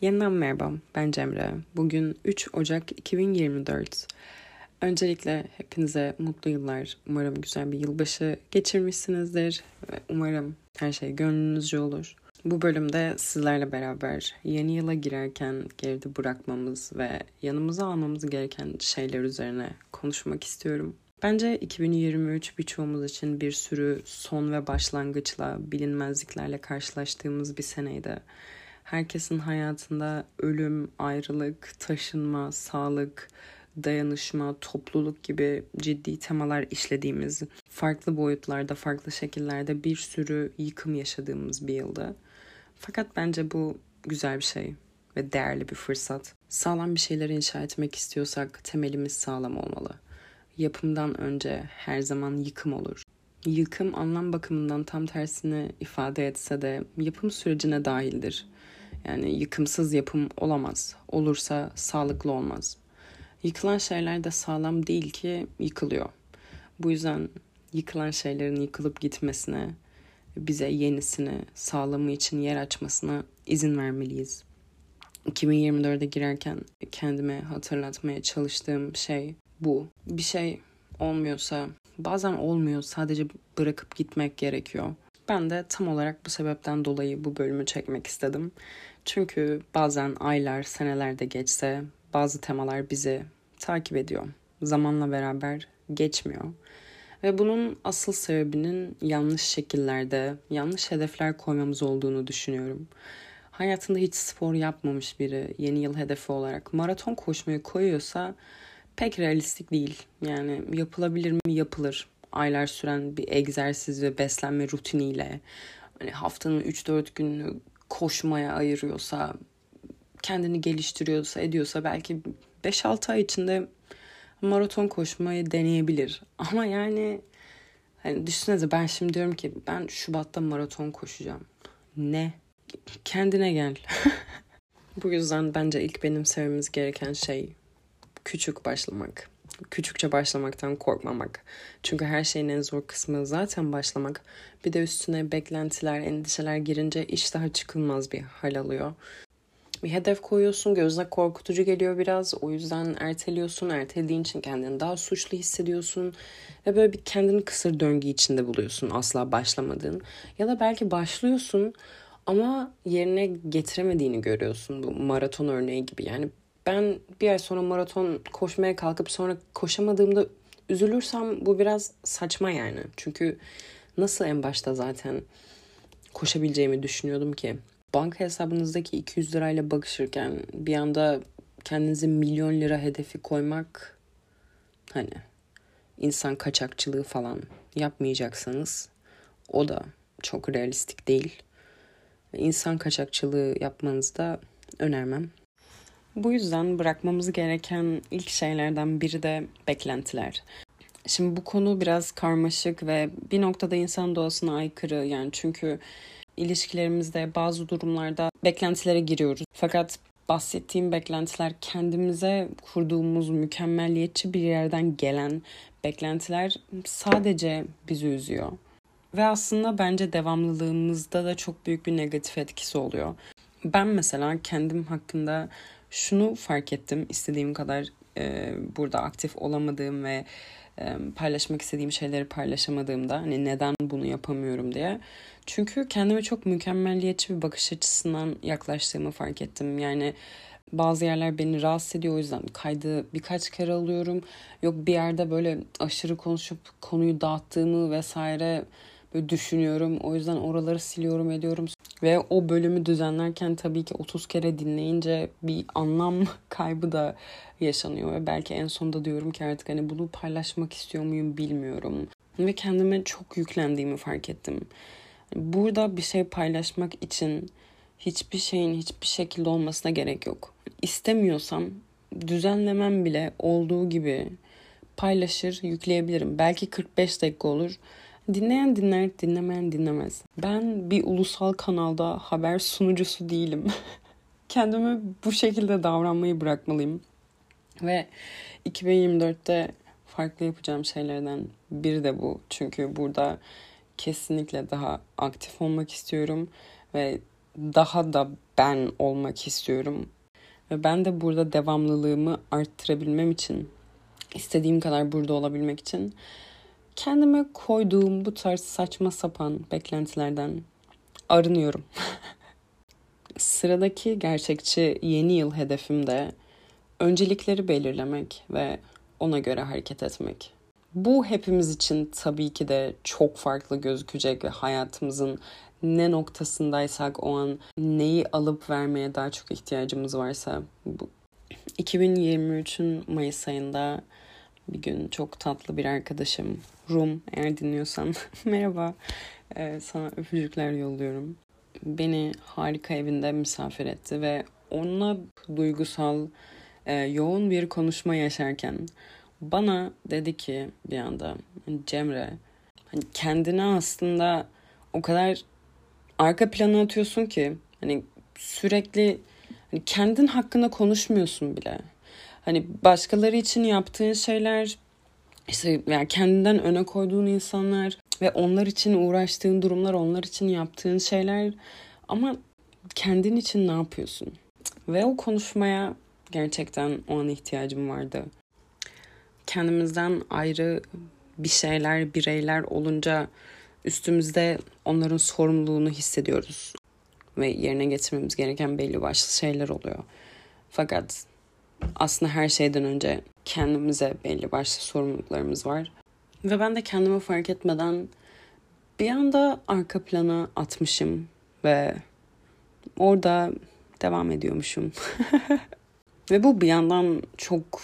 Yeniden merhaba, ben Cemre. Bugün 3 Ocak 2024. Öncelikle hepinize mutlu yıllar. Umarım güzel bir yılbaşı geçirmişsinizdir. Umarım her şey gönlünüzce olur. Bu bölümde sizlerle beraber yeni yıla girerken geride bırakmamız ve yanımıza almamız gereken şeyler üzerine konuşmak istiyorum. Bence 2023 birçoğumuz için bir sürü son ve başlangıçla, bilinmezliklerle karşılaştığımız bir seneydi. Herkesin hayatında ölüm, ayrılık, taşınma, sağlık, dayanışma, topluluk gibi ciddi temalar işlediğimiz, farklı boyutlarda, farklı şekillerde bir sürü yıkım yaşadığımız bir yılda. Fakat bence bu güzel bir şey ve değerli bir fırsat. Sağlam bir şeyler inşa etmek istiyorsak temelimiz sağlam olmalı. Yapımdan önce her zaman yıkım olur. Yıkım anlam bakımından tam tersini ifade etse de yapım sürecine dahildir. Yani yıkımsız yapım olamaz. Olursa sağlıklı olmaz. Yıkılan şeyler de sağlam değil ki yıkılıyor. Bu yüzden yıkılan şeylerin yıkılıp gitmesine, bize yenisini, sağlamı için yer açmasına izin vermeliyiz. 2024'e girerken kendime hatırlatmaya çalıştığım şey bu. Bir şey olmuyorsa, bazen olmuyor, sadece bırakıp gitmek gerekiyor. Ben de tam olarak bu sebepten dolayı bu bölümü çekmek istedim. Çünkü bazen aylar, seneler de geçse bazı temalar bizi takip ediyor. Zamanla beraber geçmiyor. Ve bunun asıl sebebinin yanlış şekillerde, yanlış hedefler koymamız olduğunu düşünüyorum. Hayatında hiç spor yapmamış biri yeni yıl hedefi olarak maraton koşmayı koyuyorsa pek realistik değil. Yani yapılabilir mi? Yapılır. Aylar süren bir egzersiz ve beslenme rutiniyle hani haftanın 3-4 gününü koşmaya ayırıyorsa, kendini geliştiriyorsa, ediyorsa belki 5-6 ay içinde maraton koşmayı deneyebilir. Ama yani hani düşünsenize ben şimdi diyorum ki ben Şubat'ta maraton koşacağım. Ne? Kendine gel. Bu yüzden bence ilk benim sevmemiz gereken şey küçük başlamak. Küçükçe başlamaktan korkmamak. Çünkü her şeyin en zor kısmı zaten başlamak. Bir de üstüne beklentiler, endişeler girince iş daha çıkılmaz bir hal alıyor. Bir hedef koyuyorsun, gözüne korkutucu geliyor biraz. O yüzden erteliyorsun. Ertelediğin için kendini daha suçlu hissediyorsun. Ve böyle bir kendini kısır döngü içinde buluyorsun asla başlamadığın. Ya da belki başlıyorsun ama yerine getiremediğini görüyorsun bu maraton örneği gibi. Yani ben bir ay sonra maraton koşmaya kalkıp sonra koşamadığımda üzülürsem bu biraz saçma yani. Çünkü nasıl en başta zaten koşabileceğimi düşünüyordum ki. Banka hesabınızdaki 200 lirayla bakışırken bir anda kendinize milyon lira hedefi koymak hani insan kaçakçılığı falan yapmayacaksanız o da çok realistik değil. İnsan kaçakçılığı yapmanızı da önermem. Bu yüzden bırakmamız gereken ilk şeylerden biri de beklentiler. Şimdi bu konu biraz karmaşık ve bir noktada insan doğasına aykırı yani çünkü ilişkilerimizde bazı durumlarda beklentilere giriyoruz. Fakat bahsettiğim beklentiler kendimize kurduğumuz mükemmelliyetçi bir yerden gelen beklentiler sadece bizi üzüyor. Ve aslında bence devamlılığımızda da çok büyük bir negatif etkisi oluyor. Ben mesela kendim hakkında şunu fark ettim istediğim kadar e, burada aktif olamadığım ve e, paylaşmak istediğim şeyleri paylaşamadığımda hani neden bunu yapamıyorum diye. Çünkü kendime çok mükemmelliyetçi bir bakış açısından yaklaştığımı fark ettim. Yani bazı yerler beni rahatsız ediyor o yüzden kaydı birkaç kere alıyorum. Yok bir yerde böyle aşırı konuşup konuyu dağıttığımı vesaire böyle düşünüyorum. O yüzden oraları siliyorum ediyorum. Ve o bölümü düzenlerken tabii ki 30 kere dinleyince bir anlam kaybı da yaşanıyor. Ve belki en sonunda diyorum ki artık hani bunu paylaşmak istiyor muyum bilmiyorum. Ve kendime çok yüklendiğimi fark ettim. Burada bir şey paylaşmak için hiçbir şeyin hiçbir şekilde olmasına gerek yok. İstemiyorsam düzenlemem bile olduğu gibi paylaşır, yükleyebilirim. Belki 45 dakika olur Dinleyen dinler, dinlemeyen dinlemez. Ben bir ulusal kanalda haber sunucusu değilim. Kendime bu şekilde davranmayı bırakmalıyım. Ve 2024'te farklı yapacağım şeylerden biri de bu. Çünkü burada kesinlikle daha aktif olmak istiyorum ve daha da ben olmak istiyorum. Ve ben de burada devamlılığımı arttırabilmem için, istediğim kadar burada olabilmek için kendime koyduğum bu tarz saçma sapan beklentilerden arınıyorum. Sıradaki gerçekçi yeni yıl hedefim de öncelikleri belirlemek ve ona göre hareket etmek. Bu hepimiz için tabii ki de çok farklı gözükecek ve hayatımızın ne noktasındaysak o an neyi alıp vermeye daha çok ihtiyacımız varsa bu 2023'ün Mayıs ayında bir gün çok tatlı bir arkadaşım Rum eğer dinliyorsan merhaba ee, sana öpücükler yolluyorum. Beni harika evinde misafir etti ve onunla duygusal e, yoğun bir konuşma yaşarken bana dedi ki bir anda hani Cemre hani kendine aslında o kadar arka plana atıyorsun ki hani sürekli hani kendin hakkında konuşmuyorsun bile. Hani başkaları için yaptığın şeyler işte yani kendinden öne koyduğun insanlar ve onlar için uğraştığın durumlar, onlar için yaptığın şeyler ama kendin için ne yapıyorsun? Ve o konuşmaya gerçekten o an ihtiyacım vardı. Kendimizden ayrı bir şeyler, bireyler olunca üstümüzde onların sorumluluğunu hissediyoruz. Ve yerine getirmemiz gereken belli başlı şeyler oluyor. Fakat aslında her şeyden önce kendimize belli başlı sorumluluklarımız var. Ve ben de kendimi fark etmeden bir anda arka plana atmışım ve orada devam ediyormuşum. ve bu bir yandan çok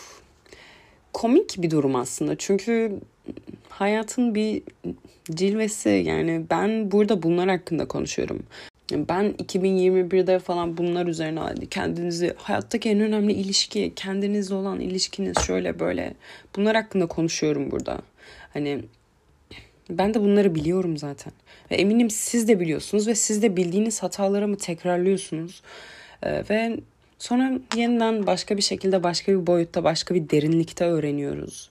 komik bir durum aslında. Çünkü hayatın bir cilvesi yani ben burada bunlar hakkında konuşuyorum. Ben 2021'de falan bunlar üzerine kendinizi hayattaki en önemli ilişki, kendinizle olan ilişkiniz şöyle böyle. Bunlar hakkında konuşuyorum burada. Hani ben de bunları biliyorum zaten. Ve eminim siz de biliyorsunuz ve siz de bildiğiniz hatalarımı tekrarlıyorsunuz. Ee, ve sonra yeniden başka bir şekilde, başka bir boyutta, başka bir derinlikte öğreniyoruz.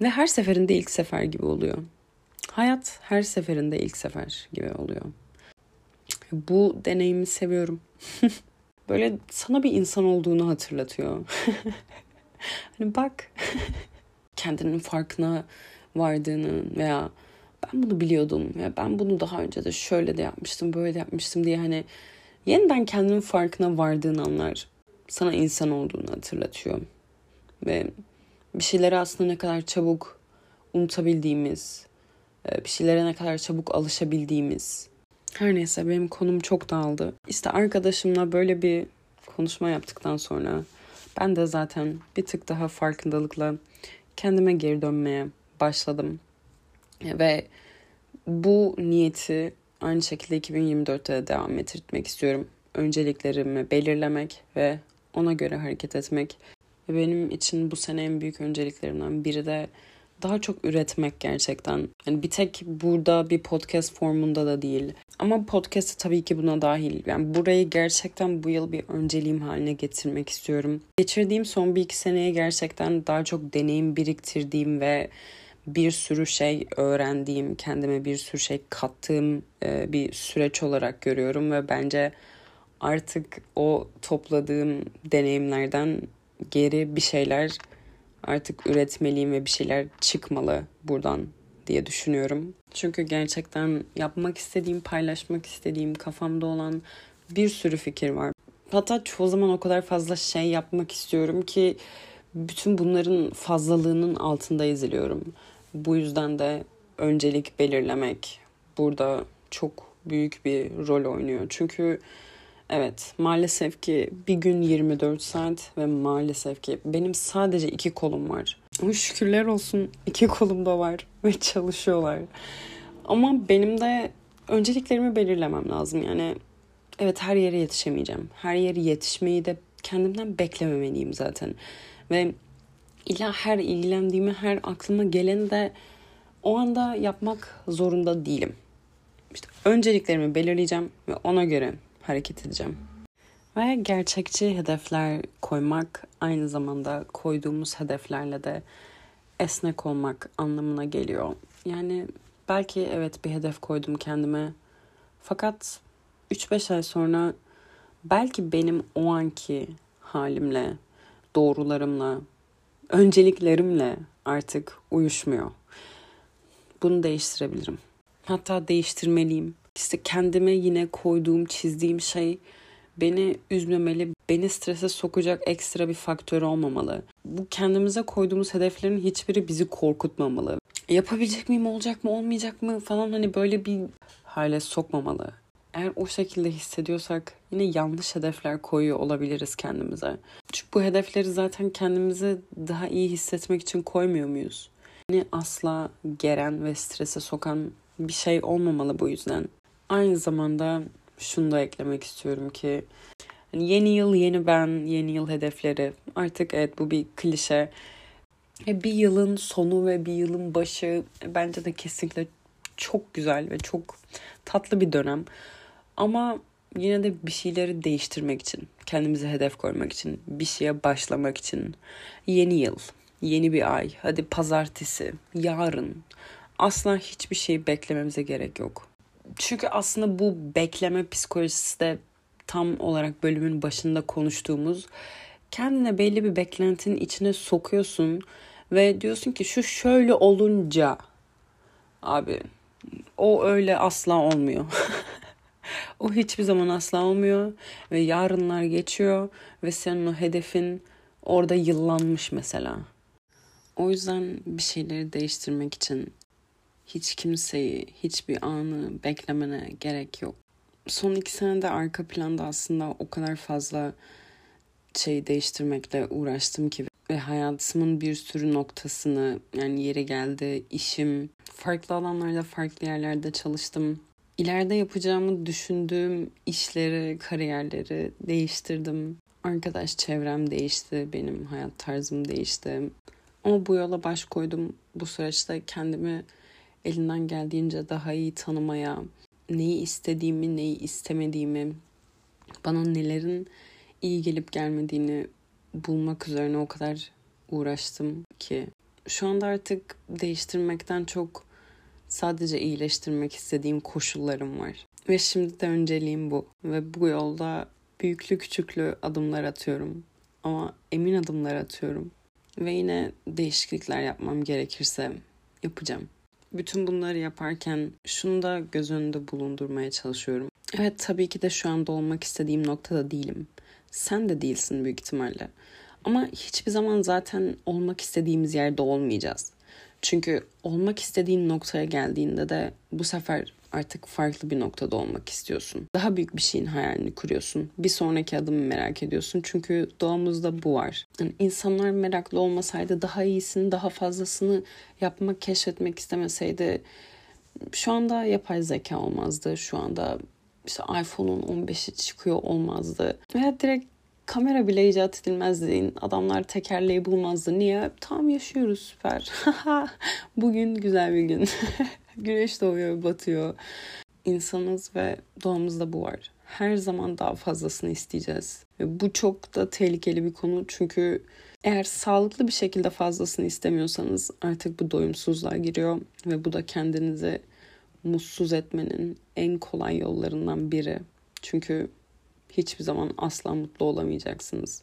Ve her seferinde ilk sefer gibi oluyor. Hayat her seferinde ilk sefer gibi oluyor. Bu deneyimi seviyorum. Böyle sana bir insan olduğunu hatırlatıyor. hani bak kendinin farkına vardığını veya ben bunu biliyordum ve ben bunu daha önce de şöyle de yapmıştım, böyle de yapmıştım diye hani yeniden kendinin farkına vardığın anlar sana insan olduğunu hatırlatıyor. Ve bir şeyleri aslında ne kadar çabuk unutabildiğimiz, e, bir şeylere ne kadar çabuk alışabildiğimiz. Her neyse benim konum çok dağıldı. İşte arkadaşımla böyle bir konuşma yaptıktan sonra ben de zaten bir tık daha farkındalıkla kendime geri dönmeye başladım. Ve bu niyeti aynı şekilde 2024'te de devam ettirmek istiyorum. Önceliklerimi belirlemek ve ona göre hareket etmek. Benim için bu sene en büyük önceliklerimden biri de daha çok üretmek gerçekten. Yani bir tek burada bir podcast formunda da değil. Ama podcast tabii ki buna dahil. Yani burayı gerçekten bu yıl bir önceliğim haline getirmek istiyorum. Geçirdiğim son bir iki seneye gerçekten daha çok deneyim biriktirdiğim ve bir sürü şey öğrendiğim, kendime bir sürü şey kattığım e, bir süreç olarak görüyorum ve bence artık o topladığım deneyimlerden geri bir şeyler artık üretmeliyim ve bir şeyler çıkmalı buradan diye düşünüyorum. Çünkü gerçekten yapmak istediğim, paylaşmak istediğim, kafamda olan bir sürü fikir var. Hatta çoğu zaman o kadar fazla şey yapmak istiyorum ki bütün bunların fazlalığının altında eziliyorum. Bu yüzden de öncelik belirlemek burada çok büyük bir rol oynuyor. Çünkü evet maalesef ki bir gün 24 saat ve maalesef ki benim sadece iki kolum var. Ama şükürler olsun iki kolum da var ve çalışıyorlar. Ama benim de önceliklerimi belirlemem lazım. Yani evet her yere yetişemeyeceğim. Her yere yetişmeyi de kendimden beklememeliyim zaten. Ve illa her ilgilendiğimi, her aklıma geleni de o anda yapmak zorunda değilim. İşte önceliklerimi belirleyeceğim ve ona göre hareket edeceğim. Ve gerçekçi hedefler koymak aynı zamanda koyduğumuz hedeflerle de esnek olmak anlamına geliyor. Yani belki evet bir hedef koydum kendime. Fakat 3-5 ay sonra belki benim o anki halimle, doğrularımla, önceliklerimle artık uyuşmuyor. Bunu değiştirebilirim. Hatta değiştirmeliyim. İşte kendime yine koyduğum, çizdiğim şey beni üzmemeli, beni strese sokacak ekstra bir faktör olmamalı. Bu kendimize koyduğumuz hedeflerin hiçbiri bizi korkutmamalı. Yapabilecek miyim, olacak mı, olmayacak mı falan hani böyle bir hale sokmamalı. Eğer o şekilde hissediyorsak yine yanlış hedefler koyuyor olabiliriz kendimize. Çünkü bu hedefleri zaten kendimizi daha iyi hissetmek için koymuyor muyuz? Yine asla geren ve strese sokan bir şey olmamalı bu yüzden. Aynı zamanda şunu da eklemek istiyorum ki hani yeni yıl yeni ben, yeni yıl hedefleri. Artık evet bu bir klişe. E, bir yılın sonu ve bir yılın başı bence de kesinlikle çok güzel ve çok tatlı bir dönem. Ama yine de bir şeyleri değiştirmek için, kendimize hedef koymak için, bir şeye başlamak için yeni yıl, yeni bir ay, hadi pazartesi, yarın asla hiçbir şey beklememize gerek yok. Çünkü aslında bu bekleme psikolojisi de tam olarak bölümün başında konuştuğumuz kendine belli bir beklentinin içine sokuyorsun ve diyorsun ki şu şöyle olunca abi o öyle asla olmuyor. o hiçbir zaman asla olmuyor ve yarınlar geçiyor ve senin o hedefin orada yıllanmış mesela. O yüzden bir şeyleri değiştirmek için hiç kimseyi, hiçbir anı beklemene gerek yok. Son iki senede arka planda aslında o kadar fazla şey değiştirmekle uğraştım ki ve hayatımın bir sürü noktasını yani yeri geldi işim farklı alanlarda farklı yerlerde çalıştım. İleride yapacağımı düşündüğüm işleri, kariyerleri değiştirdim. Arkadaş çevrem değişti, benim hayat tarzım değişti. Ama bu yola baş koydum. Bu süreçte kendimi elinden geldiğince daha iyi tanımaya, neyi istediğimi, neyi istemediğimi, bana nelerin iyi gelip gelmediğini bulmak üzerine o kadar uğraştım ki şu anda artık değiştirmekten çok sadece iyileştirmek istediğim koşullarım var. Ve şimdi de önceliğim bu. Ve bu yolda büyüklü küçüklü adımlar atıyorum. Ama emin adımlar atıyorum. Ve yine değişiklikler yapmam gerekirse yapacağım. Bütün bunları yaparken şunu da göz önünde bulundurmaya çalışıyorum. Evet tabii ki de şu anda olmak istediğim noktada değilim. Sen de değilsin büyük ihtimalle. Ama hiçbir zaman zaten olmak istediğimiz yerde olmayacağız. Çünkü olmak istediğin noktaya geldiğinde de bu sefer artık farklı bir noktada olmak istiyorsun. Daha büyük bir şeyin hayalini kuruyorsun. Bir sonraki adımı merak ediyorsun. Çünkü doğamızda bu var. Yani insanlar meraklı olmasaydı daha iyisini, daha fazlasını yapmak, keşfetmek istemeseydi şu anda yapay zeka olmazdı. Şu anda işte iPhone'un 15'i çıkıyor olmazdı. Veya direkt kamera bile icat edilmezdi. Adamlar tekerleği bulmazdı. Niye? Tam yaşıyoruz süper. Bugün güzel bir gün. Güneş doğuyor, batıyor. İnsanız ve doğamızda bu var. Her zaman daha fazlasını isteyeceğiz. Ve bu çok da tehlikeli bir konu çünkü eğer sağlıklı bir şekilde fazlasını istemiyorsanız artık bu doyumsuzluğa giriyor ve bu da kendinizi mutsuz etmenin en kolay yollarından biri. Çünkü hiçbir zaman asla mutlu olamayacaksınız.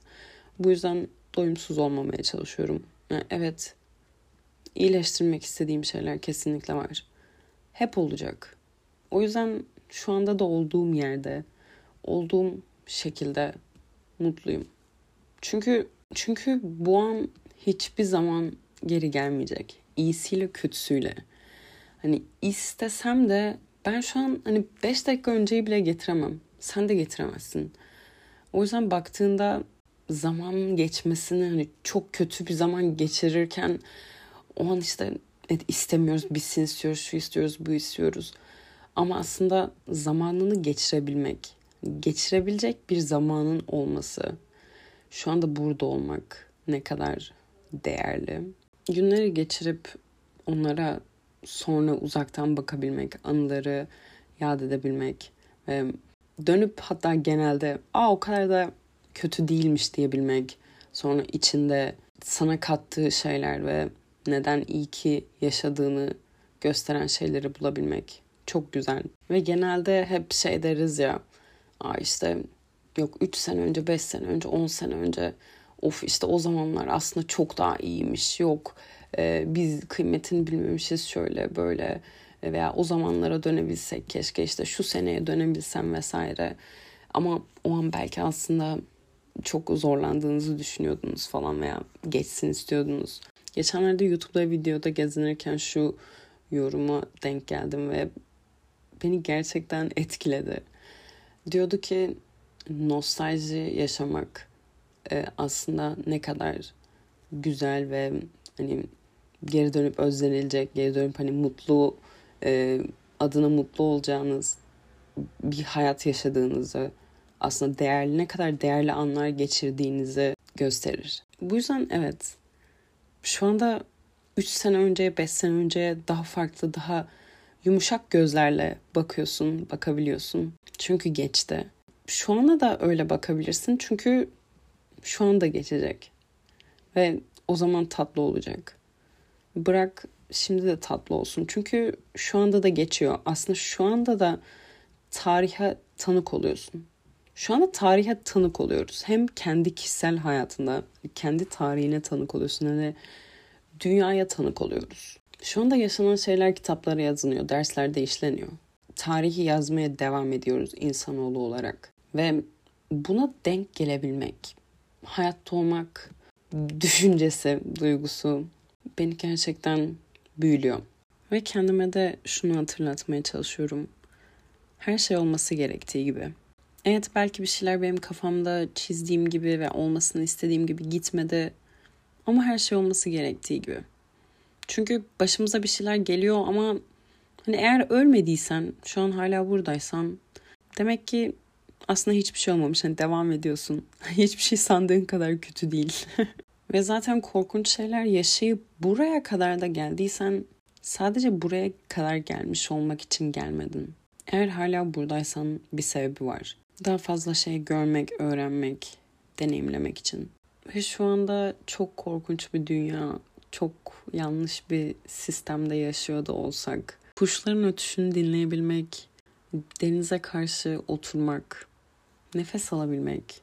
Bu yüzden doyumsuz olmamaya çalışıyorum. Evet, iyileştirmek istediğim şeyler kesinlikle var. Hep olacak. O yüzden şu anda da olduğum yerde, olduğum şekilde mutluyum. Çünkü çünkü bu an hiçbir zaman geri gelmeyecek. İyisiyle kötüsüyle. Hani istesem de ben şu an hani 5 dakika önceyi bile getiremem sen de getiremezsin. O yüzden baktığında zaman geçmesini hani çok kötü bir zaman geçirirken o an işte evet, istemiyoruz, bitsin istiyoruz, şu istiyoruz, bu istiyoruz. Ama aslında zamanını geçirebilmek, geçirebilecek bir zamanın olması, şu anda burada olmak ne kadar değerli. Günleri geçirip onlara sonra uzaktan bakabilmek, anıları yad edebilmek ve dönüp hatta genelde aa o kadar da kötü değilmiş diyebilmek. Sonra içinde sana kattığı şeyler ve neden iyi ki yaşadığını gösteren şeyleri bulabilmek çok güzel. Ve genelde hep şey deriz ya aa işte yok 3 sene önce, 5 sene önce, 10 sene önce of işte o zamanlar aslında çok daha iyiymiş. Yok e, biz kıymetini bilmemişiz şöyle böyle veya o zamanlara dönebilsek keşke işte şu seneye dönebilsem vesaire. Ama o an belki aslında çok zorlandığınızı düşünüyordunuz falan veya geçsin istiyordunuz. Geçenlerde YouTube'da videoda gezinirken şu yoruma denk geldim ve beni gerçekten etkiledi. Diyordu ki nostalji yaşamak e, aslında ne kadar güzel ve hani geri dönüp özlenilecek, geri dönüp hani mutlu e, adına mutlu olacağınız bir hayat yaşadığınızı aslında değerli ne kadar değerli anlar geçirdiğinizi gösterir. Bu yüzden evet şu anda 3 sene önceye 5 sene önceye daha farklı daha yumuşak gözlerle bakıyorsun, bakabiliyorsun. Çünkü geçti. Şu ana da öyle bakabilirsin çünkü şu anda geçecek. Ve o zaman tatlı olacak. Bırak şimdi de tatlı olsun. Çünkü şu anda da geçiyor. Aslında şu anda da tarihe tanık oluyorsun. Şu anda tarihe tanık oluyoruz. Hem kendi kişisel hayatında, kendi tarihine tanık oluyorsun hem de dünyaya tanık oluyoruz. Şu anda yaşanan şeyler kitaplara yazılıyor, derslerde işleniyor. Tarihi yazmaya devam ediyoruz insanoğlu olarak. Ve buna denk gelebilmek, hayatta olmak düşüncesi, duygusu beni gerçekten büyülüyor. Ve kendime de şunu hatırlatmaya çalışıyorum. Her şey olması gerektiği gibi. Evet belki bir şeyler benim kafamda çizdiğim gibi ve olmasını istediğim gibi gitmedi. Ama her şey olması gerektiği gibi. Çünkü başımıza bir şeyler geliyor ama hani eğer ölmediysen, şu an hala buradaysan demek ki aslında hiçbir şey olmamış. Hani devam ediyorsun. hiçbir şey sandığın kadar kötü değil. Ve zaten korkunç şeyler yaşayıp buraya kadar da geldiysen sadece buraya kadar gelmiş olmak için gelmedin. Eğer hala buradaysan bir sebebi var. Daha fazla şey görmek, öğrenmek, deneyimlemek için. Ve şu anda çok korkunç bir dünya, çok yanlış bir sistemde yaşıyor da olsak, kuşların ötüşünü dinleyebilmek, denize karşı oturmak, nefes alabilmek,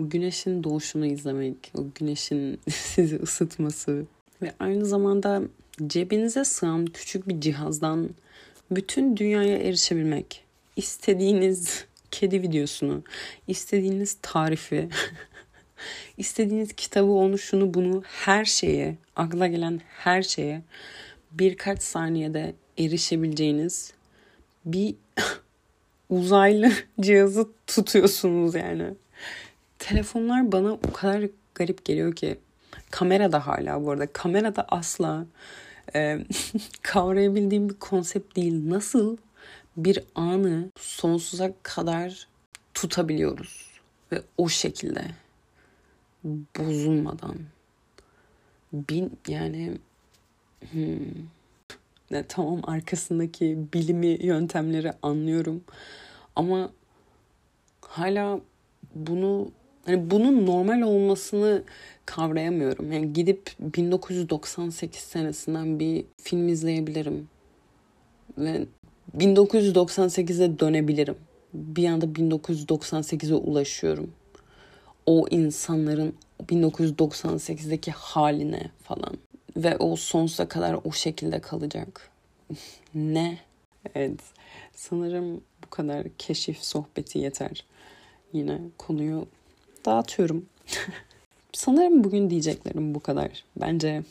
o güneşin doğuşunu izlemek, o güneşin sizi ısıtması ve aynı zamanda cebinize sığan küçük bir cihazdan bütün dünyaya erişebilmek. İstediğiniz kedi videosunu, istediğiniz tarifi, istediğiniz kitabı, onu, şunu, bunu, her şeye, akla gelen her şeye birkaç saniyede erişebileceğiniz bir uzaylı cihazı tutuyorsunuz yani. Telefonlar bana o kadar garip geliyor ki kamera da hala bu arada kamera da asla e, kavrayabildiğim bir konsept değil. Nasıl bir anı sonsuza kadar tutabiliyoruz. Ve o şekilde bozulmadan. Bin yani hmm, ne tamam arkasındaki bilimi yöntemleri anlıyorum. Ama hala bunu hani bunun normal olmasını kavrayamıyorum. Yani gidip 1998 senesinden bir film izleyebilirim. Ve 1998'e dönebilirim. Bir anda 1998'e ulaşıyorum. O insanların 1998'deki haline falan. Ve o sonsuza kadar o şekilde kalacak. ne? Evet. Sanırım bu kadar keşif sohbeti yeter. Yine konuyu dağıtıyorum. Sanırım bugün diyeceklerim bu kadar. Bence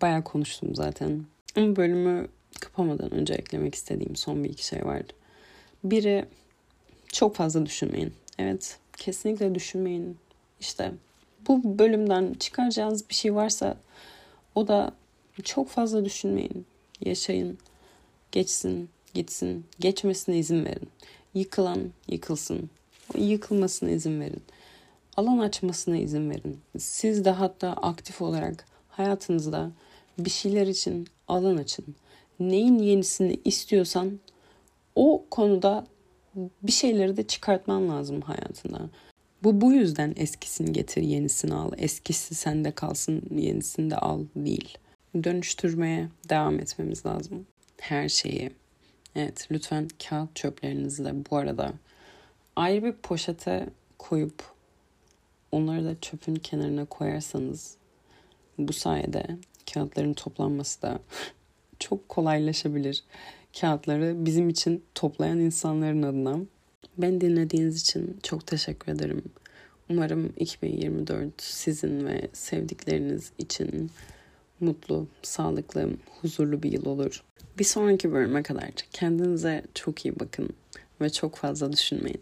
bayağı konuştum zaten. Ama bölümü kapamadan önce eklemek istediğim son bir iki şey vardı. Biri çok fazla düşünmeyin. Evet kesinlikle düşünmeyin. İşte bu bölümden çıkaracağınız bir şey varsa o da çok fazla düşünmeyin. Yaşayın. Geçsin, gitsin. Geçmesine izin verin. Yıkılan yıkılsın. Yıkılmasına izin verin. Alan açmasına izin verin. Siz de hatta aktif olarak hayatınızda bir şeyler için alan açın neyin yenisini istiyorsan o konuda bir şeyleri de çıkartman lazım hayatında. Bu bu yüzden eskisini getir, yenisini al. Eskisi sende kalsın, yenisini de al değil. Dönüştürmeye devam etmemiz lazım. Her şeyi. Evet lütfen kağıt çöplerinizi de bu arada ayrı bir poşete koyup onları da çöpün kenarına koyarsanız bu sayede kağıtların toplanması da çok kolaylaşabilir. Kağıtları bizim için toplayan insanların adına. Ben dinlediğiniz için çok teşekkür ederim. Umarım 2024 sizin ve sevdikleriniz için mutlu, sağlıklı, huzurlu bir yıl olur. Bir sonraki bölüme kadar kendinize çok iyi bakın ve çok fazla düşünmeyin.